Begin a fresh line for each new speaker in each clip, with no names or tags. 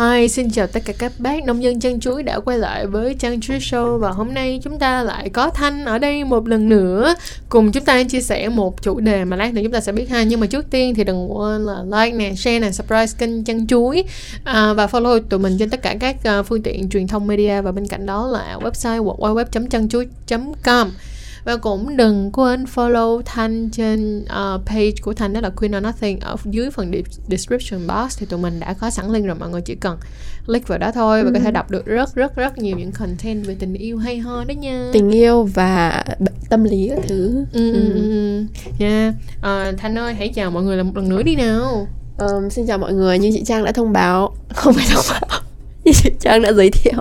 Hi, xin chào tất cả các bác nông dân chăn chuối đã quay lại với Chăn Chuối Show và hôm nay chúng ta lại có Thanh ở đây một lần nữa. Cùng chúng ta chia sẻ một chủ đề mà lát nữa chúng ta sẽ biết ha. Nhưng mà trước tiên thì đừng quên là like nè, share nè, subscribe kênh Chăn Chuối. À, và follow tụi mình trên tất cả các uh, phương tiện truyền thông media. Và bên cạnh đó là website www.chanchuối.com và cũng đừng quên follow Thanh trên uh, page của Thanh đó là Queen or Nothing ở dưới phần description box thì tụi mình đã có sẵn link rồi mọi người chỉ cần click vào đó thôi và ừ. có thể đọc được rất rất rất nhiều những content về tình yêu hay ho đó nha
tình yêu và tâm lý các thứ
ừ, ừ. ừ. yeah. uh, Thanh ơi hãy chào mọi người là một lần nữa đi nào
um, xin chào mọi người như chị Trang đã thông báo không phải thông báo như chị Trang đã giới thiệu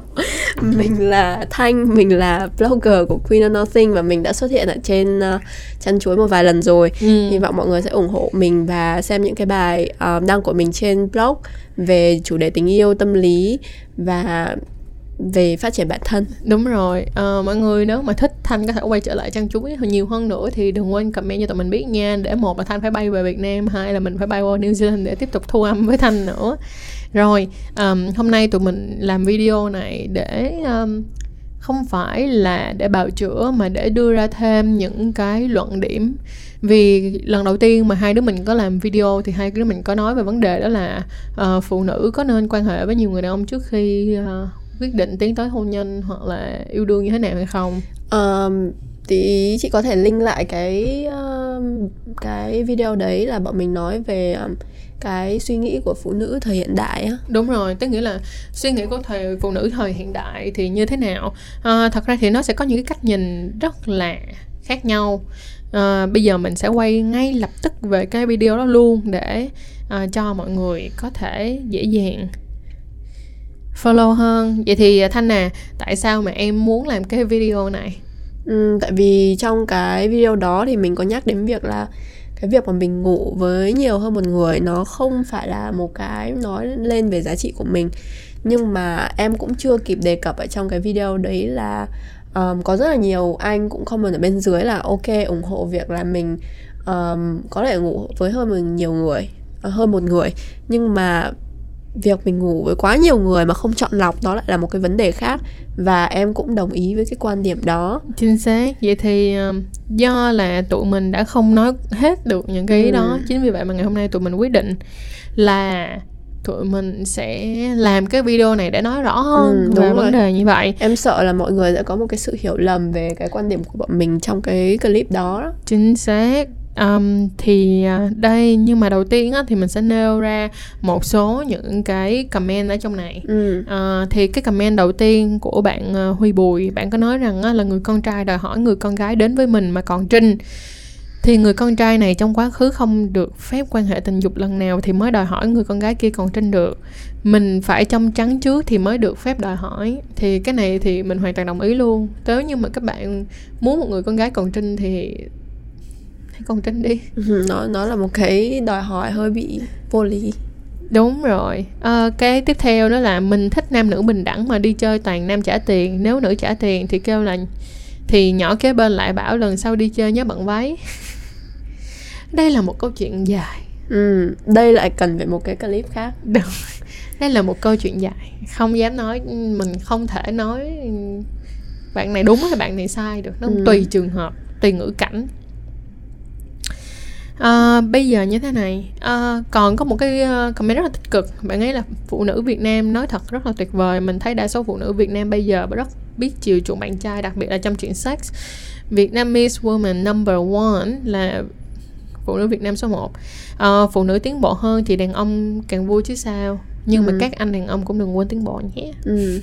mình là Thanh mình là blogger của Queen of Nothing và mình đã xuất hiện ở trên uh, chăn chuối một vài lần rồi. Ừ. hy vọng mọi người sẽ ủng hộ mình và xem những cái bài uh, đăng của mình trên blog về chủ đề tình yêu tâm lý và về phát triển bản thân.
Đúng rồi. À, mọi người nếu mà thích thanh có thể quay trở lại trang chuối nhiều hơn nữa thì đừng quên comment cho tụi mình biết nha. Để một là thanh phải bay về việt nam hai là mình phải bay qua new zealand để tiếp tục thu âm với thanh nữa rồi um, hôm nay tụi mình làm video này để um, không phải là để bào chữa mà để đưa ra thêm những cái luận điểm. Vì lần đầu tiên mà hai đứa mình có làm video thì hai đứa mình có nói về vấn đề đó là uh, phụ nữ có nên quan hệ với nhiều người đàn ông trước khi uh, quyết định tiến tới hôn nhân hoặc là yêu đương như thế nào hay không?
Um, thì chị có thể link lại cái uh, cái video đấy là bọn mình nói về um, cái suy nghĩ của phụ nữ thời hiện đại á.
Đúng rồi tức nghĩa là suy nghĩ của thời phụ nữ thời hiện đại thì như thế nào? À, thật ra thì nó sẽ có những cái cách nhìn rất là khác nhau. À, bây giờ mình sẽ quay ngay lập tức về cái video đó luôn để à, cho mọi người có thể dễ dàng follow hơn. Vậy thì thanh nè tại sao mà em muốn làm cái video này?
Ừ, tại vì trong cái video đó thì mình có nhắc đến việc là cái việc mà mình ngủ với nhiều hơn một người nó không phải là một cái nói lên về giá trị của mình. Nhưng mà em cũng chưa kịp đề cập ở trong cái video đấy là um, có rất là nhiều anh cũng comment ở bên dưới là ok ủng hộ việc là mình um, có thể ngủ với hơn nhiều người ờ, hơn một người. Nhưng mà việc mình ngủ với quá nhiều người mà không chọn lọc đó lại là một cái vấn đề khác. Và em cũng đồng ý với cái quan điểm đó.
Chính xác. Vậy thì do là tụi mình đã không nói hết được những cái ừ. đó chính vì vậy mà ngày hôm nay tụi mình quyết định là tụi mình sẽ làm cái video này để nói rõ hơn ừ, về vấn đề như vậy.
Em sợ là mọi người sẽ có một cái sự hiểu lầm về cái quan điểm của bọn mình trong cái clip đó.
Chính xác um, thì uh, đây nhưng mà đầu tiên á, thì mình sẽ nêu ra một số những cái comment ở trong này. Ừ. uh, thì cái comment đầu tiên của bạn uh, Huy Bùi bạn có nói rằng á, là người con trai đòi hỏi người con gái đến với mình mà còn trinh. Thì người con trai này trong quá khứ không được phép quan hệ tình dục lần nào thì mới đòi hỏi người con gái kia còn trinh được. Mình phải trong trắng trước thì mới được phép đòi hỏi. Thì cái này thì mình hoàn toàn đồng ý luôn. Nếu như mà các bạn muốn một người con gái còn trinh thì hãy con tránh đi.
Ừ, nó nó là một cái đòi hỏi hơi bị vô lý.
Đúng rồi. À, cái tiếp theo đó là mình thích nam nữ bình đẳng mà đi chơi toàn nam trả tiền. Nếu nữ trả tiền thì kêu là thì nhỏ kế bên lại bảo lần sau đi chơi nhớ bận váy. Đây là một câu chuyện dài.
Ừ đây lại cần phải một cái clip khác.
Đúng. Đây là một câu chuyện dài. Không dám nói mình không thể nói bạn này đúng hay bạn này sai được. Nó ừ. tùy trường hợp tùy ngữ cảnh À, bây giờ như thế này. À, còn có một cái uh, comment rất là tích cực. Bạn ấy là phụ nữ Việt Nam nói thật rất là tuyệt vời. Mình thấy đa số phụ nữ Việt Nam bây giờ rất biết chiều chuộng bạn trai đặc biệt là trong chuyện sex. Vietnamese woman number one là phụ nữ Việt Nam số 1 à, phụ nữ tiến bộ hơn thì đàn ông càng vui chứ sao? Nhưng ừ. mà các anh đàn ông cũng đừng quên tiến bộ nhé. Ừ.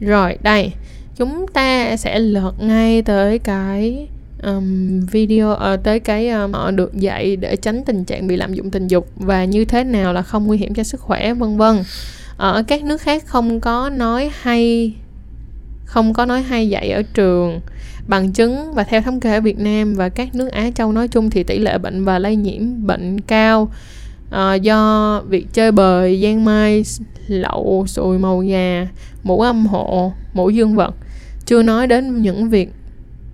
rồi đây. Chúng ta sẽ lượt ngay tới cái um, video uh, tới cái um, họ được dạy để tránh tình trạng bị lạm dụng tình dục và như thế nào là không nguy hiểm cho sức khỏe vân vân. Ở các nước khác không có nói hay không có nói hay dạy ở trường bằng chứng và theo thống kê ở Việt Nam và các nước Á Châu nói chung thì tỷ lệ bệnh và lây nhiễm bệnh cao uh, do việc chơi bời, gian mai, lậu, sùi màu gà, mũ âm hộ, mũ dương vật. Chưa nói đến những việc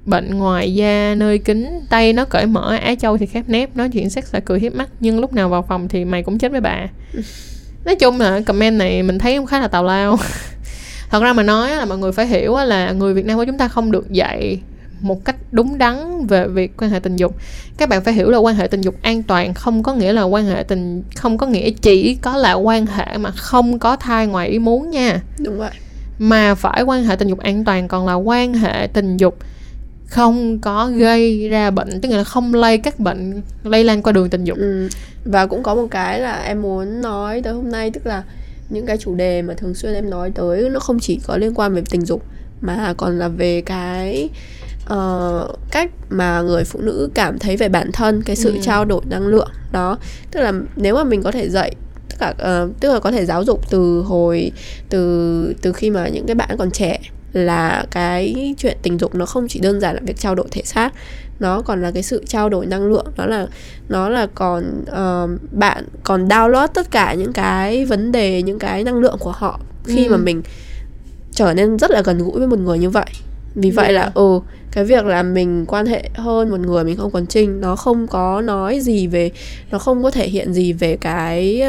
bệnh ngoài da nơi kính tay nó cởi mở á châu thì khép nép nói chuyện sex là cười hiếp mắt. Nhưng lúc nào vào phòng thì mày cũng chết với bà. Nói chung là comment này mình thấy cũng khá là tào lao. Thật ra mà nói là mọi người phải hiểu là người việt nam của chúng ta không được dạy một cách đúng đắn về việc quan hệ tình dục. Các bạn phải hiểu là quan hệ tình dục an toàn không có nghĩa là quan hệ tình không có nghĩa chỉ có là quan hệ mà không có thai ngoài ý muốn nha.
Đúng vậy
mà phải quan hệ tình dục an toàn còn là quan hệ tình dục không có gây ra bệnh tức là không lây các bệnh lây lan qua đường tình dục
ừ. và cũng có một cái là em muốn nói tới hôm nay tức là những cái chủ đề mà thường xuyên em nói tới nó không chỉ có liên quan về tình dục mà còn là về cái uh, cách mà người phụ nữ cảm thấy về bản thân cái sự ừ. trao đổi năng lượng đó tức là nếu mà mình có thể dạy tất cả uh, tức là có thể giáo dục từ hồi từ từ khi mà những cái bạn còn trẻ là cái chuyện tình dục nó không chỉ đơn giản là việc trao đổi thể xác nó còn là cái sự trao đổi năng lượng nó là nó là còn uh, bạn còn download tất cả những cái vấn đề những cái năng lượng của họ khi ừ. mà mình trở nên rất là gần gũi với một người như vậy vì vậy yeah. là ừ cái việc là mình quan hệ hơn một người mình không còn trinh nó không có nói gì về nó không có thể hiện gì về cái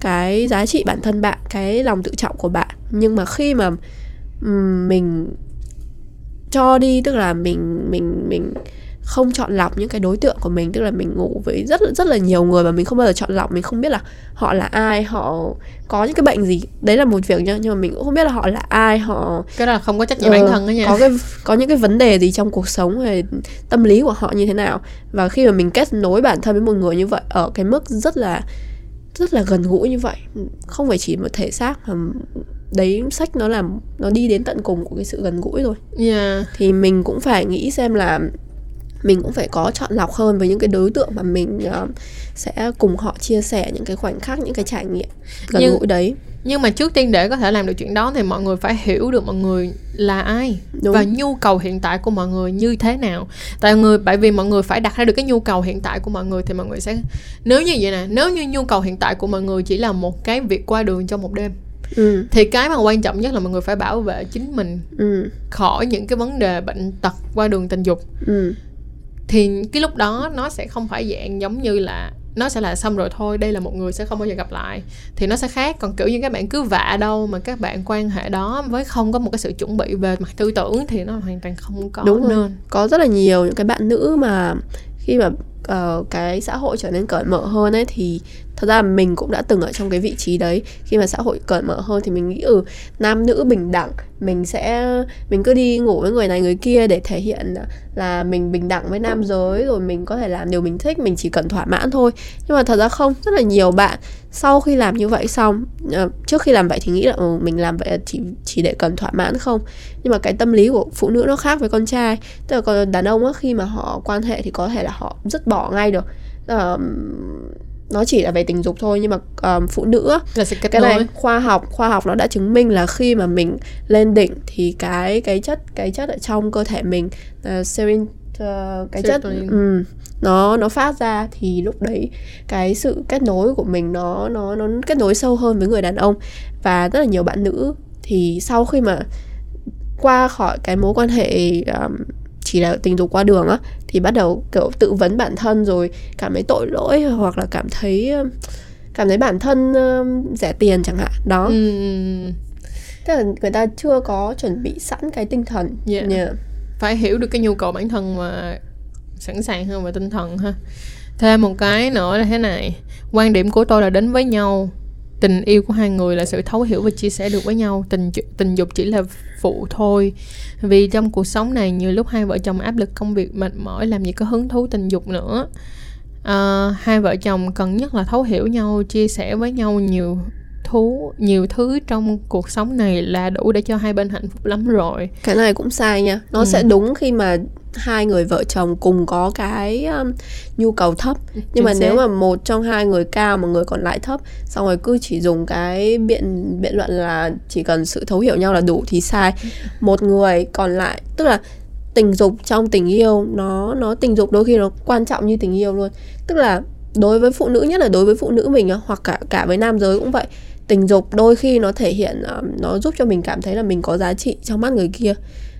cái giá trị bản thân bạn cái lòng tự trọng của bạn nhưng mà khi mà mình cho đi tức là mình mình mình không chọn lọc những cái đối tượng của mình tức là mình ngủ với rất rất là nhiều người mà mình không bao giờ chọn lọc mình không biết là họ là ai họ có những cái bệnh gì. Đấy là một việc nhá nhưng mà mình cũng không biết là họ là ai họ
cái là không có trách nhiệm uh, bản thân đó nha.
có cái có những cái vấn đề gì trong cuộc sống hay tâm lý của họ như thế nào. Và khi mà mình kết nối bản thân với một người như vậy ở cái mức rất là rất là gần gũi như vậy không phải chỉ một thể xác mà đấy sách nó làm nó đi đến tận cùng của cái sự gần gũi rồi
yeah.
thì mình cũng phải nghĩ xem là mình cũng phải có chọn lọc hơn với những cái đối tượng mà mình uh, sẽ cùng họ chia sẻ những cái khoảnh khắc những cái trải nghiệm gần nhưng, gũi đấy
nhưng mà trước tiên để có thể làm được chuyện đó thì mọi người phải hiểu được mọi người là ai Đúng. và nhu cầu hiện tại của mọi người như thế nào tại người bởi vì mọi người phải đặt ra được cái nhu cầu hiện tại của mọi người thì mọi người sẽ nếu như vậy nè nếu như nhu cầu hiện tại của mọi người chỉ là một cái việc qua đường trong một đêm ừ. thì cái mà quan trọng nhất là mọi người phải bảo vệ chính mình ừ. khỏi những cái vấn đề bệnh tật qua đường tình dục ừ. thì cái lúc đó nó sẽ không phải dạng giống như là nó sẽ là xong rồi thôi đây là một người sẽ không bao giờ gặp lại thì nó sẽ khác còn kiểu như các bạn cứ vạ đâu mà các bạn quan hệ đó với không có một cái sự chuẩn bị về mặt tư tưởng thì nó hoàn toàn không có
đúng nên có rất là nhiều những cái bạn nữ mà khi mà uh, cái xã hội trở nên cởi mở hơn ấy thì thật ra mình cũng đã từng ở trong cái vị trí đấy. Khi mà xã hội cởi mở hơn thì mình nghĩ ừ nam nữ bình đẳng mình sẽ mình cứ đi ngủ với người này người kia để thể hiện là mình bình đẳng với nam giới rồi mình có thể làm điều mình thích mình chỉ cần thỏa mãn thôi. Nhưng mà thật ra không rất là nhiều bạn sau khi làm như vậy xong ờ, trước khi làm vậy thì nghĩ là ừ, mình làm vậy chỉ chỉ để cần thỏa mãn không? Nhưng mà cái tâm lý của phụ nữ nó khác với con trai. Tức là còn đàn ông á khi mà họ quan hệ thì có thể là họ rất bỏ ngay được. Uh, nó chỉ là về tình dục thôi nhưng mà um, phụ nữ
là
cái này khoa học khoa học nó đã chứng minh là khi mà mình lên đỉnh thì cái cái chất cái chất ở trong cơ thể mình uh, serin uh, cái chất um, nó nó phát ra thì lúc đấy cái sự kết nối của mình nó nó nó kết nối sâu hơn với người đàn ông. Và rất là nhiều bạn nữ thì sau khi mà qua khỏi cái mối quan hệ um, chỉ là tình dục qua đường á thì bắt đầu kiểu tự vấn bản thân rồi cảm thấy tội lỗi hoặc là cảm thấy cảm thấy bản thân rẻ tiền chẳng hạn đó ừ. tức là người ta chưa có chuẩn bị sẵn cái tinh thần
yeah. Yeah. phải hiểu được cái nhu cầu bản thân mà sẵn sàng hơn về tinh thần ha thêm một cái nữa là thế này quan điểm của tôi là đến với nhau tình yêu của hai người là sự thấu hiểu và chia sẻ được với nhau. Tình tình dục chỉ là phụ thôi. Vì trong cuộc sống này nhiều lúc hai vợ chồng áp lực công việc mệt mỏi làm gì có hứng thú tình dục nữa. À, hai vợ chồng cần nhất là thấu hiểu nhau chia sẻ với nhau nhiều thú nhiều thứ trong cuộc sống này là đủ để cho hai bên hạnh phúc lắm rồi.
Cái này cũng sai nha. Nó ừ. sẽ đúng khi mà hai người vợ chồng cùng có cái um, nhu cầu thấp. Nhưng Chính mà nếu mà một trong hai người cao mà người còn lại thấp xong rồi cứ chỉ dùng cái biện biện luận là chỉ cần sự thấu hiểu nhau là đủ thì sai. Một người còn lại tức là tình dục trong tình yêu nó nó tình dục đôi khi nó quan trọng như tình yêu luôn. Tức là đối với phụ nữ nhất là đối với phụ nữ mình hoặc cả cả với nam giới cũng vậy tình dục đôi khi nó thể hiện uh, nó giúp cho mình cảm thấy là mình có giá trị trong mắt người kia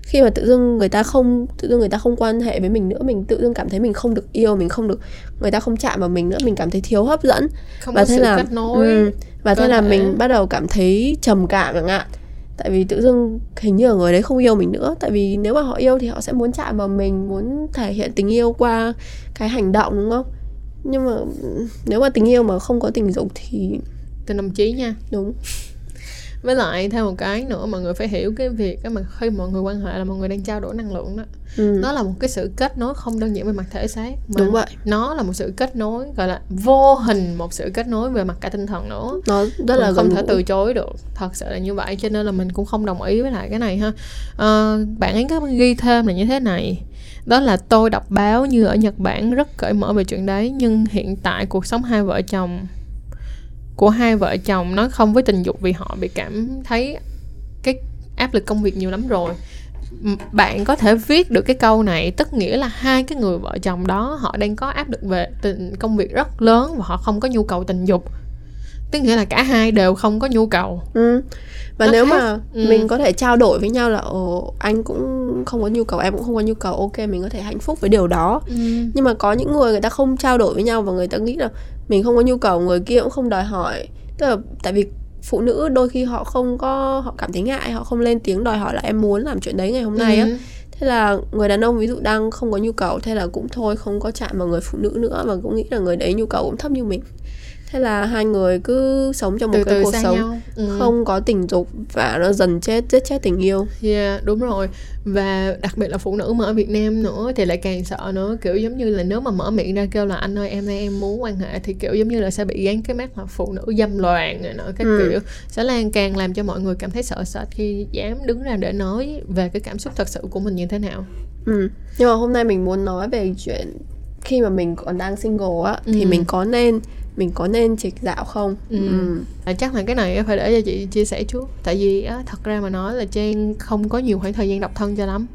khi mà tự dưng người ta không tự dưng người ta không quan hệ với mình nữa mình tự dưng cảm thấy mình không được yêu mình không được người ta không chạm vào mình nữa mình cảm thấy thiếu hấp dẫn.
Không
và
có
thế
sự
là
kết nối.
ừ, và thế là mình bắt đầu cảm thấy trầm cảm chẳng hạn. Tại vì tự dưng hình như là người đấy không yêu mình nữa. Tại vì nếu mà họ yêu thì họ sẽ muốn chạm vào mình muốn thể hiện tình yêu qua cái hành động đúng không? Nhưng mà ừ, nếu mà tình yêu mà không có tình dục thì
tình đồng chí nha.
Đúng
với lại thêm một cái nữa mọi người phải hiểu cái việc cái mà khi mọi người quan hệ là mọi người đang trao đổi năng lượng đó.
Ừ.
nó là một cái sự kết nối không đơn giản về mặt thể xác mà
đúng vậy.
nó là một sự kết nối gọi là vô hình một sự kết nối về mặt cả tinh thần nữa.
Nó rất là
không thể từ chối được thật sự là như vậy cho nên là mình cũng không đồng ý với lại cái này ha. Ờ, bạn ấy có ghi thêm là như thế này đó là tôi đọc báo như ở Nhật Bản rất cởi mở về chuyện đấy nhưng hiện tại cuộc sống hai vợ chồng của hai vợ chồng nói không với tình dục vì họ bị cảm thấy cái áp lực công việc nhiều lắm rồi bạn có thể viết được cái câu này tức nghĩa là hai cái người vợ chồng đó họ đang có áp lực về tình công việc rất lớn và họ không có nhu cầu tình dục tức nghĩa là cả hai đều không có nhu cầu
ừ. và
Nó
nếu
khác.
mà
Ừ.
mình có thể trao đổi với nhau là ồ anh cũng không có nhu cầu em cũng không có nhu cầu ok mình có thể hạnh phúc với điều đó nhưng mà có những người người ta không trao đổi với nhau và người ta nghĩ là mình không có nhu cầu người kia cũng không đòi hỏi. Tức là tại vì phụ nữ đôi khi họ không có họ cảm thấy ngại họ không lên tiếng đòi hỏi là em muốn làm chuyện đấy ngày hôm nay á.
Ừ.
thế là người đàn ông ví dụ đang không có nhu cầu thế là cũng thôi không có chạm vào người phụ nữ nữa mà cũng nghĩ là người đấy nhu cầu cũng thấp như mình thế là hai người cứ sống trong một
từ
cái
từ
cuộc sống
nhau Ừ.
không có tình dục và nó dần chết giết chết tình yêu
Yeah, đúng rồi Và đặc biệt là phụ nữ mà ở Việt Nam nữa Thì lại càng sợ nữa Kiểu giống như là nếu mà mở miệng ra kêu là Anh ơi em ơi em muốn quan hệ Thì kiểu giống như là sẽ bị gán cái mác là phụ nữ dâm loạn rồi nữa Các
Ừ.
kiểu Sẽ lan càng làm cho mọi người cảm thấy sợ sệt Khi dám đứng ra để nói Về cái cảm xúc thật sự của mình như thế nào
ừ. nhưng mà hôm nay mình muốn nói về chuyện khi mà mình còn đang single á thì
Ừ.
mình có nên mình có nên trịch dạo không?
Ừ. à, Chắc là cái này phải để cho chị chia sẻ trước. Tại vì á, thật ra mà nói là Trang không có nhiều khoảng thời gian độc thân cho lắm.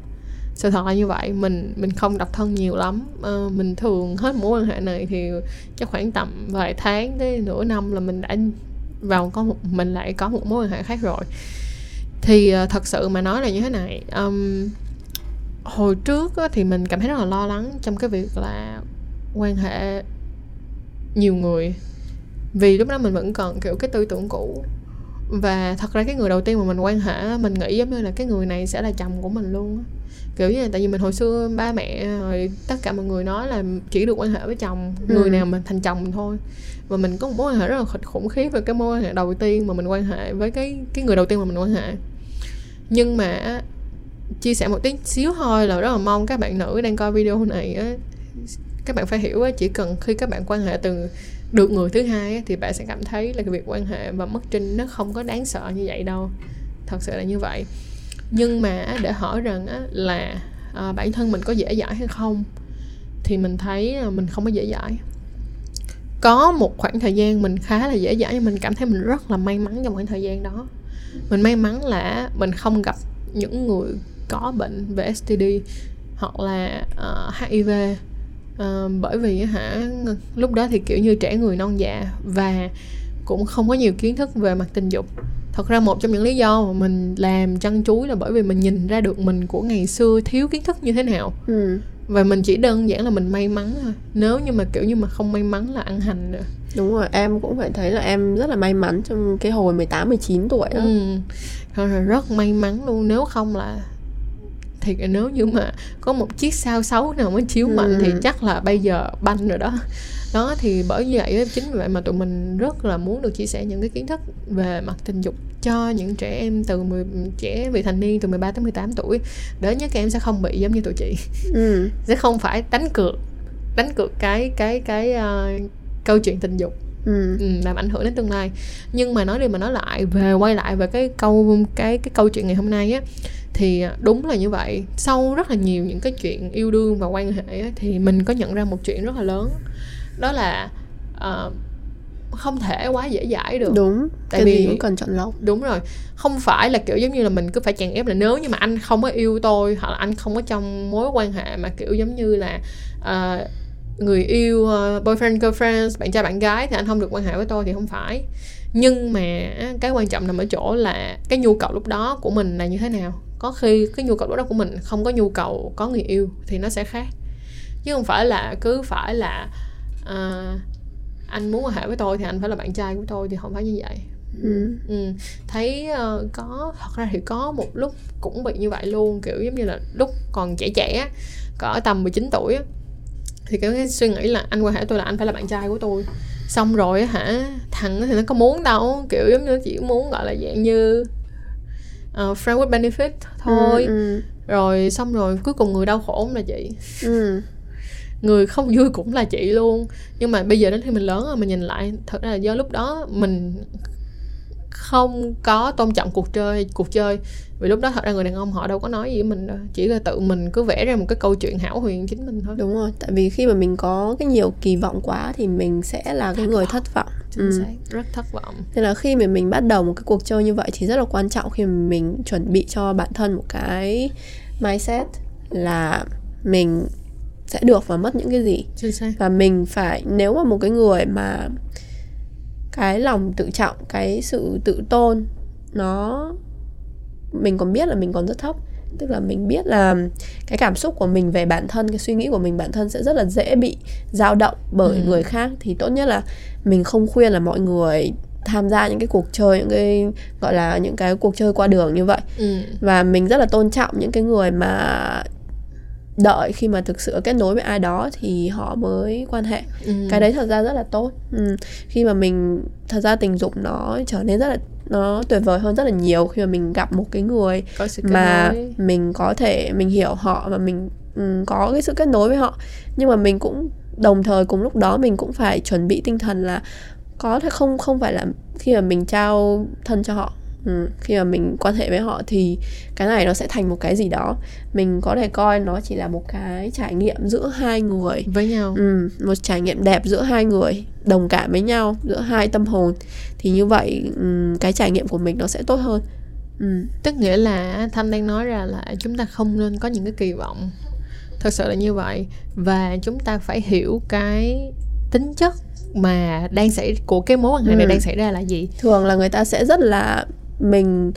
Sự thật là như vậy mình mình không độc thân nhiều lắm. Ờ, mình thường hết mối quan hệ này thì chắc khoảng tầm vài tháng tới nửa năm là mình đã vào có một mình lại có một mối quan hệ khác rồi. Thì ờ, thật sự mà nói là như thế này ừm, hồi trước á, thì mình cảm thấy rất là lo lắng trong cái việc là quan hệ nhiều người. Vì lúc đó mình vẫn còn kiểu cái tư tưởng cũ. Và thật ra cái người đầu tiên mà mình quan hệ mình nghĩ giống như là cái người này sẽ là chồng của mình luôn á. Kiểu như là tại vì mình hồi xưa ba mẹ rồi tất cả mọi người nói là chỉ được quan hệ với chồng
Ừ.
người nào mình thành chồng mình thôi. Và mình có một mối quan hệ rất là khủng- khiếp về cái mối quan hệ đầu tiên mà mình quan hệ với cái cái người đầu tiên mà mình quan hệ. Nhưng mà chia sẻ một tí xíu thôi là rất là mong các bạn nữ đang coi video này á các bạn phải hiểu á chỉ cần khi các bạn quan hệ từ được người thứ hai thì bạn sẽ cảm thấy là cái việc quan hệ và mất trinh nó không có đáng sợ như vậy đâu. Thật sự là như vậy. Nhưng mà để hỏi rằng á, là ờ, bản thân mình có dễ dãi hay không thì mình thấy là mình không có dễ dãi. Có một khoảng thời gian mình khá là dễ dãi nhưng mình cảm thấy mình rất là may mắn trong khoảng thời gian đó. Mình may mắn là mình không gặp những người có bệnh về STD hoặc là ờ, uh, HIV Ờ, bởi vì hả lúc đó thì kiểu như trẻ người non dạ và cũng không có nhiều kiến thức về mặt tình dục. Thật ra một trong những lý do mà mình làm chăn chuối là bởi vì mình nhìn ra được mình của ngày xưa thiếu kiến thức như thế nào.
Ừ.
và mình chỉ đơn giản là mình may mắn thôi. Nếu như mà kiểu như mà không may mắn là ăn hành nữa.
Đúng rồi em cũng phải thấy là em rất là may mắn trong cái hồi 18 19 tuổi đó.
Ừ. Thật là rất may mắn luôn. Nếu không là thì nếu như mà có một chiếc sao xấu nào mới chiếu mạnh
Ừ.
thì chắc là bây giờ banh rồi đó đó thì bởi vậy chính vì vậy mà tụi mình rất là muốn được chia sẻ những cái kiến thức về mặt tình dục cho những trẻ em từ 10, trẻ vị thành niên từ 13 tới 18 tuổi để nhớ các em sẽ không bị giống như tụi chị
ừ.
sẽ không phải đánh cược đánh cược cái cái cái ờ, câu chuyện tình dục
Ừ.
ừ, làm ảnh hưởng đến tương lai nhưng mà nói đi mà nói lại về quay lại về cái câu cái cái câu chuyện ngày hôm nay á thì đúng là như vậy. Sau rất là nhiều những cái chuyện yêu đương và quan hệ thì mình có nhận ra một chuyện rất là lớn. Đó là ờ, không thể quá dễ dãi được.
Đúng
Tại
cái
vì-
cũng cần chọn lọc.
Đúng rồi. Không phải là kiểu giống như là mình cứ phải chèn ép là nếu như mà anh không có yêu tôi hoặc là anh không có trong mối quan hệ mà kiểu giống như là ờ, người yêu ờ, boyfriend girlfriend bạn trai bạn gái thì anh không được quan hệ với tôi thì không phải. Nhưng mà cái quan trọng nằm ở chỗ là cái nhu cầu lúc đó của mình là như thế nào có khi cái nhu cầu lúc đó của mình không có nhu cầu có người yêu thì nó sẽ khác chứ không phải là cứ phải là uh, anh muốn quan hệ với tôi thì anh phải là bạn trai của tôi thì không phải như vậy ừ. Ừ. thấy uh, có thật ra thì có một lúc cũng bị như vậy luôn kiểu giống như là lúc còn trẻ trẻ cỡ tầm 19 tuổi thì cái suy nghĩ là anh quan hệ tôi là anh phải là bạn trai của tôi xong rồi hả thằng thì nó có muốn đâu kiểu giống như chỉ muốn gọi là dạng như uh, friend with benefit thôi. Ừ, ừ. rồi xong rồi cuối cùng người đau khổ là chị. Ừ. Người không vui cũng là chị luôn. Nhưng mà bây giờ đến khi mình lớn rồi mình nhìn lại thật ra là do lúc đó mình không có tôn trọng cuộc chơi cuộc chơi. Vì lúc đó thật ra người đàn ông họ đâu có nói gì với mình đâu chỉ là tự mình cứ vẽ ra một cái câu chuyện hảo huyền chính mình thôi.
Đúng rồi tại vì khi mà mình có cái nhiều kỳ vọng quá thì mình sẽ là cái người thất vọng.
Chính ừ. rất thất vọng.
Nên là khi mà mình bắt đầu một cái cuộc chơi như vậy thì rất là quan trọng khi mà mình chuẩn bị cho bản thân một cái mindset là mình sẽ được và mất những cái gì. Và mình phải nếu mà một cái người mà cái lòng tự trọng cái sự tự tôn nó mình còn biết là mình còn rất thấp tức là mình biết là cái cảm xúc của mình về bản thân cái suy nghĩ của mình bản thân sẽ rất là dễ bị dao động bởi ừ. người khác thì tốt nhất là mình không khuyên là mọi người tham gia những cái cuộc chơi những cái gọi là những cái cuộc chơi qua đường như vậy ừ. và mình rất là tôn trọng những cái người mà đợi khi mà thực sự kết nối với ai đó thì họ mới quan hệ ừ. cái đấy thật ra rất là tốt ừ. khi mà mình thật ra tình dục nó trở nên rất là nó tuyệt vời hơn rất là nhiều khi mà mình gặp một cái người mà nối. mình có thể mình hiểu họ và mình um, có cái sự kết nối với họ nhưng mà mình cũng đồng thời cùng lúc đó mình cũng phải chuẩn bị tinh thần là có thể không không phải là khi mà mình trao thân cho họ Ừ, khi mà mình quan hệ với họ thì cái này nó sẽ thành một cái gì đó. Mình có thể coi nó chỉ là một cái trải nghiệm giữa hai người.
Với nhau.
Ừ, một trải nghiệm đẹp giữa hai người đồng cảm với nhau giữa hai tâm hồn. Thì như vậy ừ, cái trải nghiệm của mình nó sẽ tốt hơn.
Ừ. tức nghĩa là thanh đang nói ra là chúng ta không nên có những cái kỳ vọng. Thật sự là như vậy. Và chúng ta phải hiểu cái tính chất mà đang xảy của cái mối quan hệ ừ. này đang xảy ra là gì.
Thường là người ta sẽ rất là mình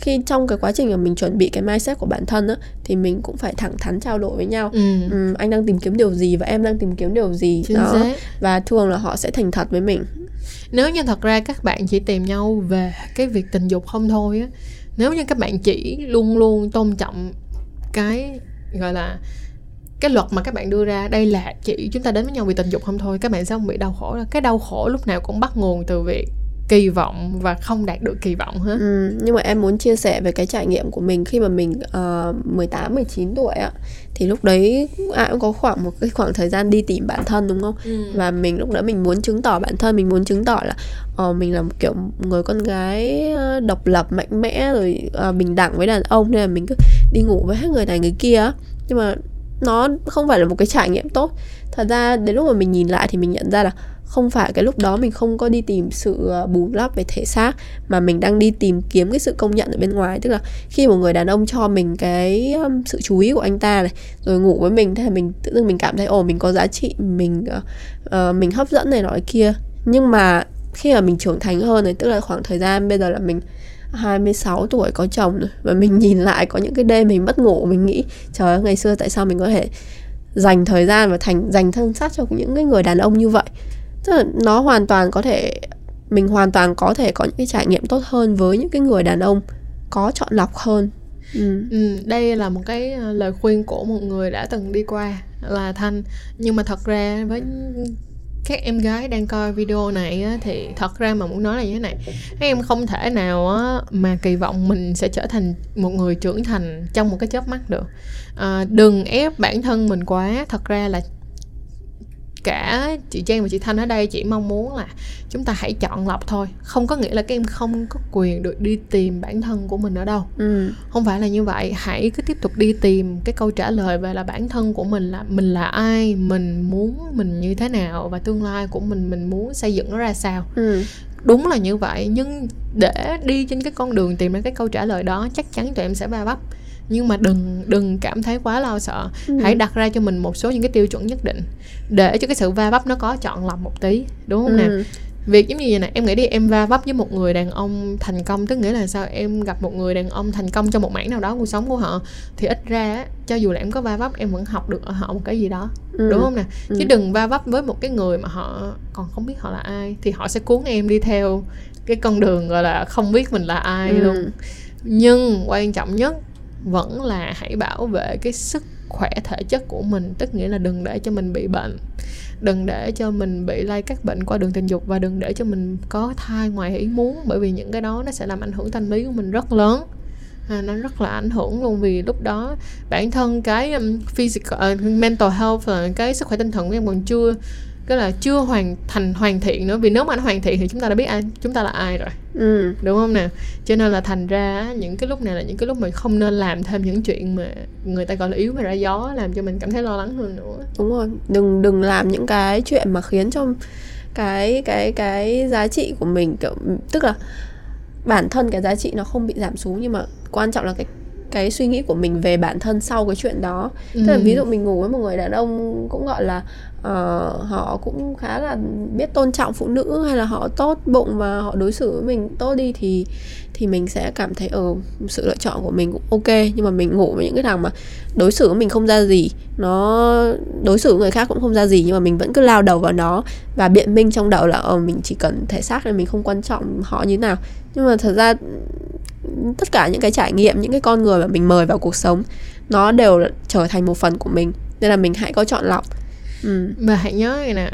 khi trong cái quá trình mà mình chuẩn bị cái mindset của bản thân á thì mình cũng phải thẳng thắn trao đổi với nhau. Ừ. Ừ, anh đang tìm kiếm điều gì và em đang tìm kiếm điều gì? Chính đó. xác. và thường là họ sẽ thành thật với mình.
Nếu như thật ra các bạn chỉ tìm nhau về cái việc tình dục không thôi á nếu như các bạn chỉ luôn luôn tôn trọng cái gọi là cái luật mà các bạn đưa ra đây là chỉ chúng ta đến với nhau vì tình dục không thôi các bạn sẽ không bị đau khổ cái đau khổ lúc nào cũng bắt nguồn từ việc kỳ vọng và không đạt được kỳ vọng hết.
Ừ, nhưng mà em muốn chia sẻ về cái trải nghiệm của mình khi mà mình uh, 18 19 tuổi á thì lúc đấy ai cũng có khoảng một cái khoảng thời gian đi tìm bản thân đúng không? Ừ. Và mình lúc đó mình muốn chứng tỏ bản thân, mình muốn chứng tỏ là uh, mình là một kiểu người con gái ờ, độc lập mạnh mẽ rồi uh, bình đẳng với đàn ông nên là mình cứ đi ngủ với hết người này người kia nhưng mà nó không phải là một cái trải nghiệm tốt thật ra đến lúc mà mình nhìn lại thì mình nhận ra là không phải cái lúc đó mình không có đi tìm sự ờ, bù đắp về thể xác mà mình đang đi tìm kiếm cái sự công nhận ở bên ngoài. Tức là khi một người đàn ông cho mình cái sự chú ý của anh ta này rồi ngủ với mình thế là mình tự dưng mình cảm thấy ồ mình có giá trị mình uh, mình hấp dẫn này nọ kia. Nhưng mà khi mà mình trưởng thành hơn này tức là khoảng thời gian bây giờ là mình 26 tuổi có chồng rồi và mình nhìn lại có những cái đêm mình mất ngủ mình nghĩ trời ơi ngày xưa tại sao mình có thể dành thời gian và thành dành thân xác cho những cái người đàn ông như vậy? Tức là nó hoàn toàn có thể mình hoàn toàn có thể có những cái trải nghiệm tốt hơn với những cái người đàn ông có chọn lọc hơn.
Ừ. Ừ, đây là một cái ờ, lời khuyên của một người đã từng đi qua là thanh. Nhưng mà thật ra với các em gái đang coi video này á, thì thật ra mà muốn nói là như thế này. Các em không thể nào á, mà kỳ vọng mình sẽ trở thành một người trưởng thành trong một cái chớp mắt được. À, đừng ép bản thân mình quá. Thật ra là cả chị Trang và chị Thanh ở đây chỉ mong muốn là chúng ta hãy chọn lọc thôi. Không có nghĩa là các em không có quyền được đi tìm bản thân của mình ở đâu. Ừ. không phải là như vậy. Hãy cứ tiếp tục đi tìm cái câu trả lời về là bản thân của mình là mình là ai mình muốn mình như thế nào và tương lai của mình mình muốn xây dựng nó ra sao. Ừ. Đúng là như vậy. Nhưng để đi trên cái con đường tìm ra cái câu trả lời đó chắc chắn tụi em sẽ va vấp nhưng mà đừng đừng cảm thấy quá lo sợ ừ. hãy đặt ra cho mình một số những cái tiêu chuẩn nhất định để cho cái sự va vấp nó có chọn lọc một tí đúng không ừ. nè việc giống như vậy này em nghĩ đi em va vấp với một người đàn ông thành công tức nghĩa là sao em gặp một người đàn ông thành công trong một mảng nào đó cuộc sống của họ thì ít ra á, cho dù là em có va vấp em vẫn học được ở họ một cái gì đó
Ừ.
đúng không nè
Ừ.
chứ đừng va vấp với một cái người mà họ còn không biết họ là ai thì họ sẽ cuốn em đi theo cái con đường gọi là không biết mình là ai
Ừ.
luôn nhưng quan trọng nhất vẫn là hãy bảo vệ cái sức khỏe thể chất của mình tức nghĩa là đừng để cho mình bị bệnh. Đừng để cho mình bị lây các bệnh qua đường tình dục và đừng để cho mình có thai ngoài ý muốn bởi vì những cái đó nó sẽ làm ảnh hưởng tâm lý của mình rất lớn. À, nó rất là ảnh hưởng luôn vì lúc đó bản thân cái um, physical uh, mental health là cái sức khỏe tinh thần của em còn chưa cái là chưa hoàn thành hoàn thiện nữa. Vì nếu mà nó hoàn thiện thì chúng ta đã biết ai chúng ta là ai rồi.
Ừ.
đúng không nè? Cho nên là thành ra những cái lúc này là những cái lúc mình không nên làm thêm những chuyện mà người ta gọi là yếu mà ra gió làm cho mình cảm thấy lo lắng hơn nữa.
Đúng rồi. Đừng đừng làm những cái chuyện mà khiến cho cái cái cái giá trị của mình kiểu tức là bản thân cái giá trị nó không bị giảm xuống. Nhưng mà quan trọng là cái cái suy nghĩ của mình về bản thân sau cái chuyện đó. Tức là
Ừ.
ví dụ mình ngủ với một người đàn ông cũng gọi là ờ, họ cũng khá là biết tôn trọng phụ nữ hay là họ tốt bụng và họ đối xử với mình tốt đi thì thì mình sẽ cảm thấy ở sự lựa chọn của mình cũng ok. Nhưng mà mình ngủ với những cái thằng mà đối xử với mình không ra gì nó đối xử với người khác cũng không ra gì nhưng mà mình vẫn cứ lao đầu vào nó và biện minh trong đầu là ờ mình chỉ cần thể xác nên mình không quan trọng họ như thế nào nhưng mà thật ra tất cả những cái trải nghiệm những cái con người mà mình mời vào cuộc sống nó đều trở thành một phần của mình nên là mình hãy có chọn lọc. Ừ
mà hãy nhớ này nè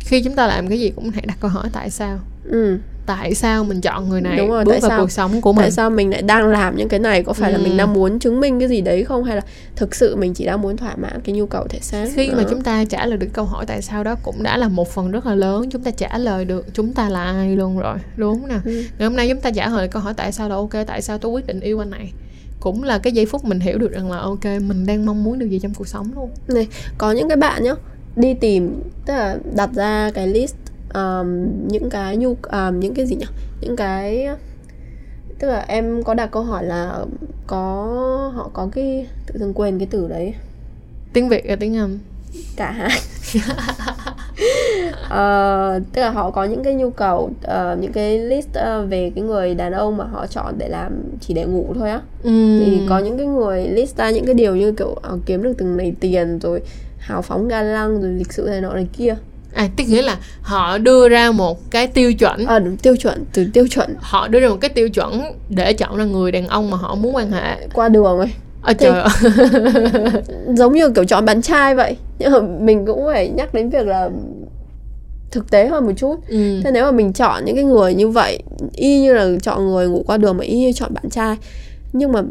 khi chúng ta làm cái gì cũng hãy đặt câu hỏi tại sao?
Ừ
tại sao mình chọn người này
Đúng rồi,
bước
tại
vào
sao?
cuộc sống của mình
tại sao mình lại đang làm những cái này có phải là
Ừ.
mình đang muốn chứng minh cái gì đấy không hay là thực sự mình chỉ đang muốn thỏa mãn cái nhu cầu thể xác
khi mà
Đó.
chúng ta trả lời được câu hỏi tại sao đó cũng đã là một phần rất là lớn chúng ta trả lời được chúng ta là ai luôn rồi đúng nè
Ừ.
ngày hôm nay chúng ta trả lời câu hỏi tại sao là ok tại sao tôi quyết định yêu anh này cũng là cái giây phút mình hiểu được rằng là ok mình đang mong muốn điều gì trong cuộc sống luôn
này có những cái bạn nhá đi tìm tức là đặt ra cái list um, những cái nhu um, những cái gì nhỉ? Những cái tức là em có đặt câu hỏi là có họ có cái tự dưng quên cái từ đấy.
Tiếng việt và tiếng anh?
Cả hai. Ờ, tức là họ có những cái nhu cầu ờ, những cái list ờ, về cái người đàn ông mà họ chọn để làm chỉ để ngủ thôi á.
Ừ.
thì có những cái người list ra những cái điều như kiểu ờ, kiếm được từng này tiền rồi hào phóng ga lăng rồi lịch sự này nọ này kia
à tức nghĩa là họ đưa ra một cái tiêu chuẩn.
À, đúng, tiêu chuẩn từ tiêu chuẩn.
Họ đưa ra một cái tiêu chuẩn để chọn ra người đàn ông mà họ muốn quan hệ.
Qua đường ấy.
Ôi
Thì-
trời ơi
giống như kiểu chọn bạn trai vậy. Nhưng mà mình cũng phải nhắc đến việc là thực tế hơn một chút.
Ừ.
thế nếu mà mình chọn những cái người như vậy y như là chọn người ngủ qua đường mà y như chọn bạn trai nhưng mà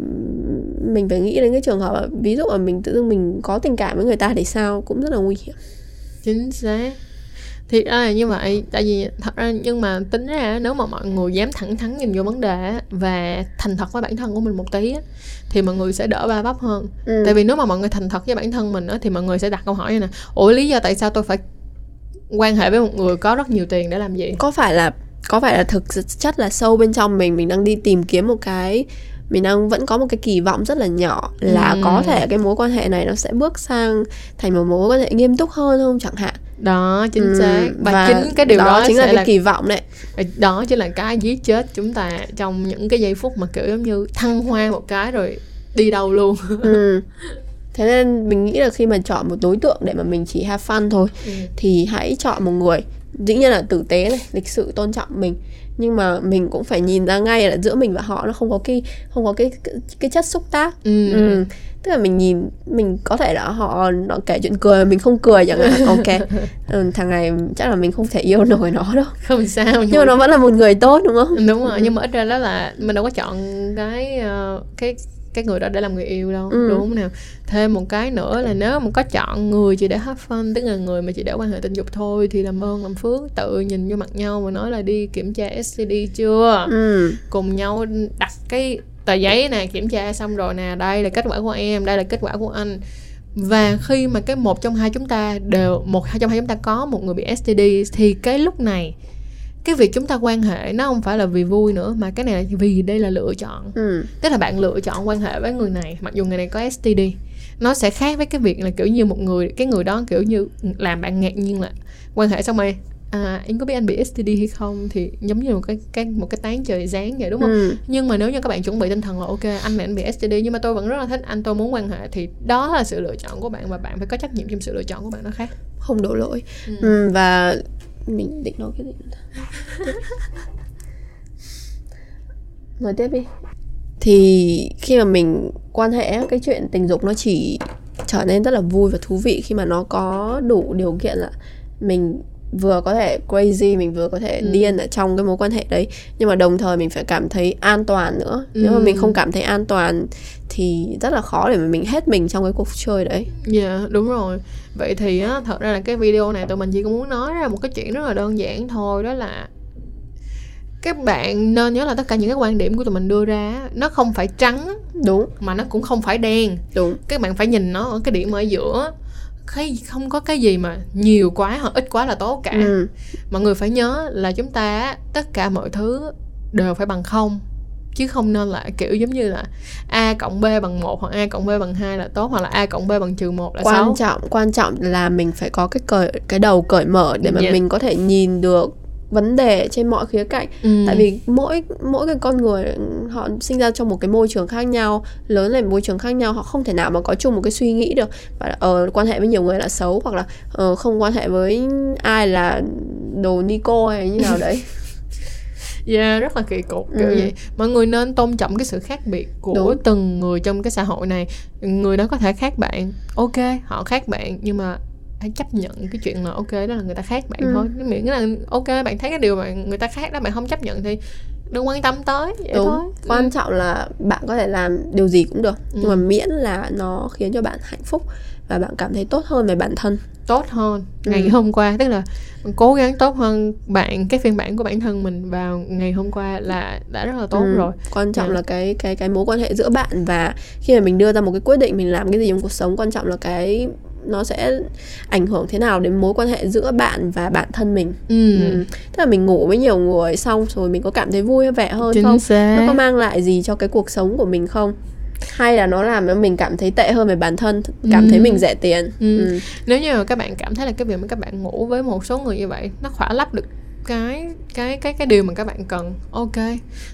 mình phải nghĩ đến cái trường hợp là ví dụ mà mình tự dưng mình có tình cảm với người ta thì sao cũng rất là nguy hiểm.
Chính xác thì ra là như vậy tại vì thật ra nhưng mà tính ra nếu mà mọi người dám thẳng thắn nhìn vô vấn đề và thành thật với bản thân của mình một tí á, thì mọi người sẽ đỡ ba bắp hơn
ừ.
tại vì nếu mà mọi người thành thật với bản thân mình thì mọi người sẽ đặt câu hỏi như nè ủa lý do tại sao tôi phải quan hệ với một người có rất nhiều tiền để làm gì
có phải là có phải là thực chất là sâu bên trong mình mình đang đi tìm kiếm một cái mình đang vẫn có một cái kỳ vọng rất là nhỏ là
Ừ.
có thể cái mối quan hệ này nó sẽ bước sang thành một mối quan hệ nghiêm túc hơn không chẳng hạn
đó chính
Ừ,
xác và, chính cái điều đó,
chính
sẽ
là cái
là
kỳ vọng đấy
đó chính là cái giết chết chúng ta trong những cái giây phút mà kiểu giống như thăng hoa một cái rồi đi đâu luôn
ừ. thế nên mình nghĩ là khi mà chọn một đối tượng để mà mình chỉ have fun thôi
Ừ.
thì hãy chọn một người dĩ nhiên là tử tế này lịch sự tôn trọng mình. Nhưng mà mình cũng phải nhìn ra ngay là giữa mình và họ nó không có cái không có cái cái, cái chất xúc tác.
Ừ.
ừ. tức là mình nhìn mình có thể là họ nó kể chuyện cười mà mình không cười chẳng hạn. Ok. Ừ, thằng này chắc là mình không thể yêu nổi nó đâu.
Không sao
nhưng mà nó vẫn là một người tốt đúng không?
Đúng rồi nhưng mà ít ra đó là mình đâu có chọn cái ờ, cái cái người đó để làm người yêu đâu
Ừ.
đúng không nào? Thêm một cái nữa là nếu mà có chọn người chỉ để have fun tức là người mà chỉ để quan hệ tình dục thôi thì làm ơn làm phước tự nhìn vô mặt nhau và nói là đi kiểm tra STD chưa?
Ừ.
Cùng nhau đặt cái tờ giấy nè kiểm tra xong rồi nè đây là kết quả của em đây là kết quả của anh. Và khi mà cái một trong hai chúng ta đều một hai trong hai chúng ta có một người bị STD thì cái lúc này cái việc chúng ta quan hệ nó không phải là vì vui nữa mà cái này là vì đây là lựa chọn
ừ
tức là bạn lựa chọn quan hệ với người này mặc dù người này có STD nó sẽ khác với cái việc là kiểu như một người cái người đó kiểu như làm bạn ngạc nhiên là quan hệ xong rồi à em có biết anh bị STD hay không thì giống như một cái cái một cái tán trời giáng vậy đúng không
Ừ.
nhưng mà nếu như các bạn chuẩn bị tinh thần là ok anh này anh bị STD nhưng mà tôi vẫn rất là thích anh tôi muốn quan hệ thì đó là sự lựa chọn của bạn và bạn phải có trách nhiệm trong sự lựa chọn của bạn nó khác
không đổ lỗi
Ừ.
ừ. và mình định nói cái gì nói tiếp đi. Thì khi mà mình quan hệ cái chuyện tình dục nó chỉ trở nên rất là vui và thú vị khi mà nó có đủ điều kiện là mình vừa có thể crazy mình vừa có thể
Ừ.
điên ở trong cái mối quan hệ đấy. Nhưng mà đồng thời mình phải cảm thấy an toàn nữa. Nếu mà
Ừ.
mình không cảm thấy an toàn thì rất là khó để mà mình hết mình trong cái cuộc chơi đấy.
Dạ đúng rồi. Vậy thì á, thật ra là cái video này tụi mình chỉ có muốn nói ra một cái chuyện rất là đơn giản thôi Đó là các bạn nên nhớ là tất cả những cái quan điểm của tụi mình đưa ra Nó không phải trắng
đúng.
mà nó cũng không phải đen.
Đúng.
Các bạn phải nhìn nó ở cái điểm ở giữa cái không có cái gì mà nhiều quá hoặc ít quá là tốt cả
ừ.
mọi người phải nhớ là chúng ta tất cả mọi thứ đều phải bằng không chứ không nên là kiểu giống như là a cộng b bằng 1 hoặc a cộng b bằng 2 là tốt hoặc là a cộng b bằng trừ 1 là
quan
xấu
trọng quan trọng là mình phải có cái cởi cái đầu cởi mở để mà
Dạ.
mình có thể nhìn được vấn đề trên mọi khía cạnh
Ừ.
tại vì mỗi mỗi cái con người họ sinh ra trong một cái môi trường khác nhau lớn lên môi trường khác nhau họ không thể nào mà có chung một cái suy nghĩ được và ờ, quan hệ với nhiều người là xấu hoặc là ờ, không quan hệ với ai là đồ nico hay như nào đấy
Yeah, rất là kỳ cục kiểu
Ừ.
vậy mọi người nên tôn trọng cái sự khác biệt của
Đúng.
từng người trong cái xã hội này người đó có thể khác bạn ok họ khác bạn nhưng mà hãy chấp nhận cái chuyện là ok đó là người ta khác bạn
Ừ.
thôi miễn là ok bạn thấy cái điều mà người ta khác đó bạn không chấp nhận thì đừng quan tâm tới vậy
đúng
thôi
quan trọng là bạn có thể làm điều gì cũng được
Ừ.
nhưng mà miễn là nó khiến cho bạn hạnh phúc và bạn cảm thấy tốt hơn về bản thân
tốt hơn ngày
Ừ.
hôm qua tức là cố gắng tốt hơn bạn cái phiên bản của bản thân mình vào ngày hôm qua là đã rất là tốt
Ừ,
rồi
quan trọng
Dạ.
là cái cái cái mối quan hệ giữa bạn và khi mà mình đưa ra một cái quyết định mình làm cái gì trong cuộc sống quan trọng là cái nó sẽ ảnh hưởng thế nào đến mối quan hệ giữa bạn và bản thân mình
ừ.
ừ. tức là mình ngủ với nhiều người xong rồi mình có cảm thấy vui vẻ hơn
chính
không
xác
nó có mang lại gì cho cái cuộc sống của mình không hay là nó làm cho mình cảm thấy tệ hơn về bản thân cảm thấy
Ừ.
mình rẻ tiền
Ừ.
Ừ.
nếu như các bạn cảm thấy là cái việc mà các bạn ngủ với một số người như vậy nó khỏa lấp được cái cái cái cái điều mà các bạn cần ok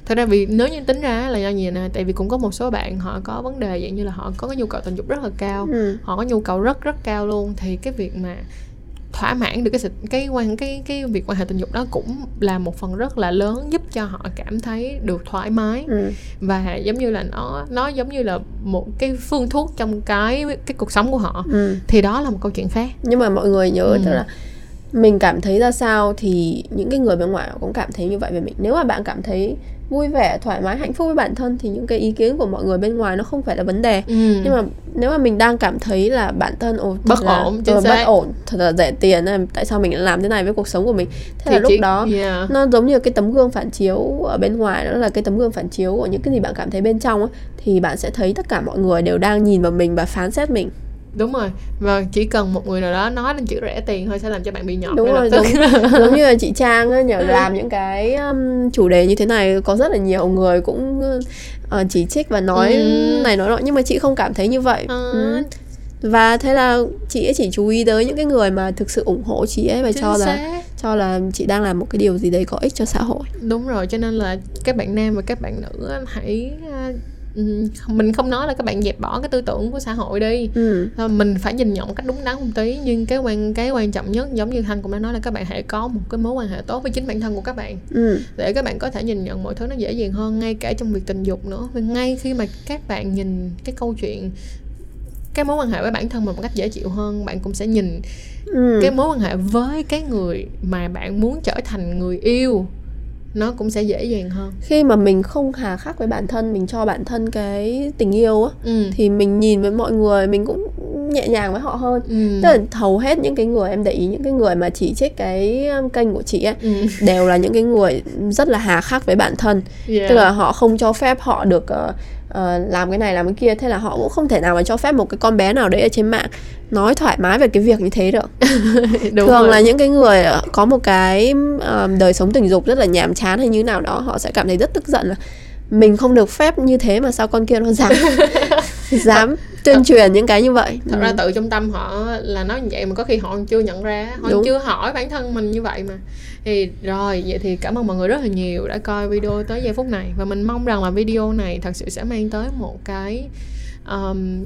thật ra vì nếu như tính ra là do gì nè tại vì cũng có một số bạn họ có vấn đề dạng như là họ có cái nhu cầu tình dục rất là cao
Ừ.
họ có nhu cầu rất rất cao luôn thì cái việc mà thỏa mãn được cái cái quan cái cái việc quan hệ tình dục đó cũng là một phần rất là lớn giúp cho họ cảm thấy được thoải mái
Ừ.
và giống như là nó nó giống như là một cái phương thuốc trong cái cái cuộc sống của họ
Ừ.
thì đó là một câu chuyện khác
nhưng mà mọi người nhớ
Ừ.
tức là mình cảm thấy ra sao thì những cái người bên ngoài cũng cảm thấy như vậy về mình. Nếu mà bạn cảm thấy vui vẻ thoải mái hạnh phúc với bản thân thì những cái ý kiến của mọi người bên ngoài nó không phải là vấn đề.
Ừ.
nhưng mà nếu mà mình đang cảm thấy là bản thân ồ,
Bất
là,
ổn, chính
ờ, bất ổn thật là rẻ tiền này, tại sao mình lại làm thế này với cuộc sống của mình? Thế là lúc đó
yeah.
nó giống như cái tấm gương phản chiếu ở bên ngoài đó là cái tấm gương phản chiếu của những cái gì bạn cảm thấy bên trong á thì bạn sẽ thấy tất cả mọi người đều đang nhìn vào mình và phán xét mình
đúng rồi và chỉ cần một người nào đó nói đến chữ rẻ tiền thôi sẽ làm cho bạn bị nhọt
đúng rồi giống, giống như là chị Trang á nhờ làm những cái um, chủ đề như thế này có rất là nhiều người cũng uh, chỉ trích và nói
Ừ.
này nói nọ nhưng mà chị không cảm thấy như vậy
Ờ.
ừ. và thế là chị ấy chỉ chú ý tới những cái người mà thực sự ủng hộ chị ấy và
Chính
cho là
xác.
cho là chị đang làm một cái điều gì đấy có ích cho xã hội
đúng rồi cho nên là các bạn nam và các bạn nữ hãy à, mình không nói là các bạn dẹp bỏ cái tư tưởng của xã hội đi
ừ.
Ờ, mình phải nhìn nhận một cách đúng đắn một tí nhưng cái quan cái quan trọng nhất giống như thanh cũng đã nói là các bạn hãy có một cái mối quan hệ tốt với chính bản thân của các bạn
Ừ.
để các bạn có thể nhìn nhận mọi thứ nó dễ dàng hơn ngay cả trong việc tình dục nữa vì ngay khi mà các bạn nhìn cái câu chuyện cái mối quan hệ với bản thân mình một cách dễ chịu hơn bạn cũng sẽ nhìn
Ừ.
cái mối quan hệ với cái người mà bạn muốn trở thành người yêu nó cũng sẽ dễ dàng hơn
khi mà mình không hà khắc với bản thân mình cho bản thân cái tình yêu á
ừ.
thì mình nhìn với mọi người mình cũng nhẹ nhàng với họ hơn
Ừ.
tức là hầu hết những cái người em để ý những cái người mà chỉ trích cái um, kênh của chị ấy
Ừ.
đều là những cái người rất là hà khắc với bản thân
Yeah.
tức là họ không cho phép họ được ờ, ờ, làm cái này làm cái kia thế là họ cũng không thể nào mà cho phép một cái con bé nào đấy ở trên mạng nói thoải mái về cái việc như thế được
Đúng
thường
rồi.
là những cái người ờ, có một cái ờ, đời sống tình dục rất là nhàm chán hay như nào đó họ sẽ cảm thấy rất tức giận là mình không được phép như thế mà sao con kia nó dám dám tuyên truyền những cái như vậy.
Thật ra
Ừ.
tự trong tâm họ là nói như vậy mà có khi họ chưa nhận ra họ
Đúng.
chưa hỏi bản thân mình như vậy mà. Thì rồi vậy thì cảm ơn mọi người rất là nhiều đã coi video tới giây phút này. Và mình mong rằng là video này thật sự sẽ mang tới một cái um,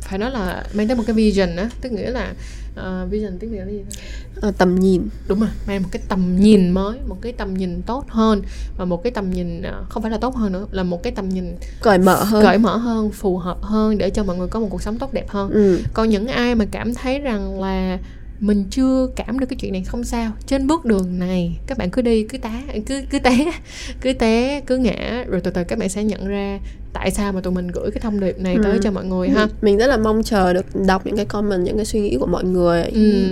phải nói là mang tới một cái vision á. Tức nghĩa là uh, vision tiếng việt là gì?
Ờ, tầm nhìn
đúng rồi mang một cái tầm nhìn mới một cái tầm nhìn tốt hơn và một cái tầm nhìn ờ, không phải là tốt hơn nữa là một cái tầm nhìn
cởi mở hơn
cởi mở hơn phù hợp hơn để cho mọi người có một cuộc sống tốt đẹp hơn
ừ.
còn những ai mà cảm thấy rằng là mình chưa cảm được cái chuyện này không sao. Trên bước đường này các bạn cứ đi cứ tá cứ cứ té cứ té cứ ngã. Rồi từ từ các bạn sẽ nhận ra tại sao mà tụi mình gửi cái thông điệp này tới
Ừ.
cho mọi người ha.
Mình rất là mong chờ được đọc những cái comment những cái suy nghĩ của mọi người.
Ừ.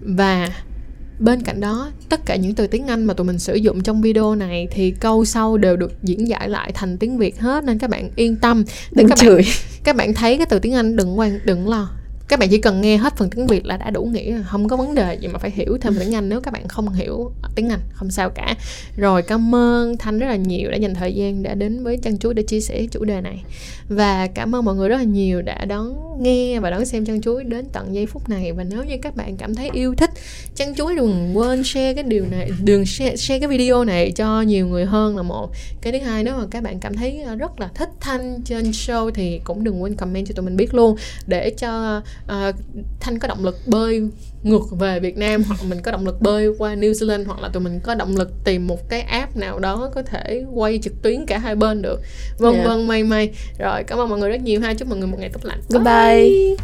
Và bên cạnh đó tất cả những từ tiếng Anh mà tụi mình sử dụng trong video này thì câu sau đều được diễn giải lại thành tiếng Việt hết nên các bạn yên tâm.
Đừng
các bạn,
chửi.
các bạn thấy cái từ tiếng Anh đừng quan đừng lo các bạn chỉ cần nghe hết phần tiếng Việt là đã đủ nghĩa không có vấn đề gì mà phải hiểu thêm tiếng Anh. Nếu các bạn không hiểu tiếng Anh không sao cả. Rồi cảm ơn Thanh rất là nhiều đã dành thời gian đã đến với Chân Chuối để chia sẻ chủ đề này. Và cảm ơn mọi người rất là nhiều đã đón nghe và đón xem Chân Chuối đến tận giây phút này. Và nếu như các bạn cảm thấy yêu thích Chân Chuối đừng quên share cái điều này đừng share, share cái video này cho nhiều người hơn là một. Cái thứ hai nếu mà các bạn cảm thấy rất là thích Thanh trên show thì cũng đừng quên comment cho tụi mình biết luôn. Để cho ờ, Thanh có động lực bơi ngược về Việt Nam hoặc mình có động lực bơi qua New Zealand hoặc là tụi mình có động lực tìm một cái app nào đó có thể quay trực tuyến cả hai bên được. Vân
Yeah.
vân may may. Rồi cảm ơn mọi người rất nhiều ha. Chúc mọi người một ngày tốt lành.
Goodbye.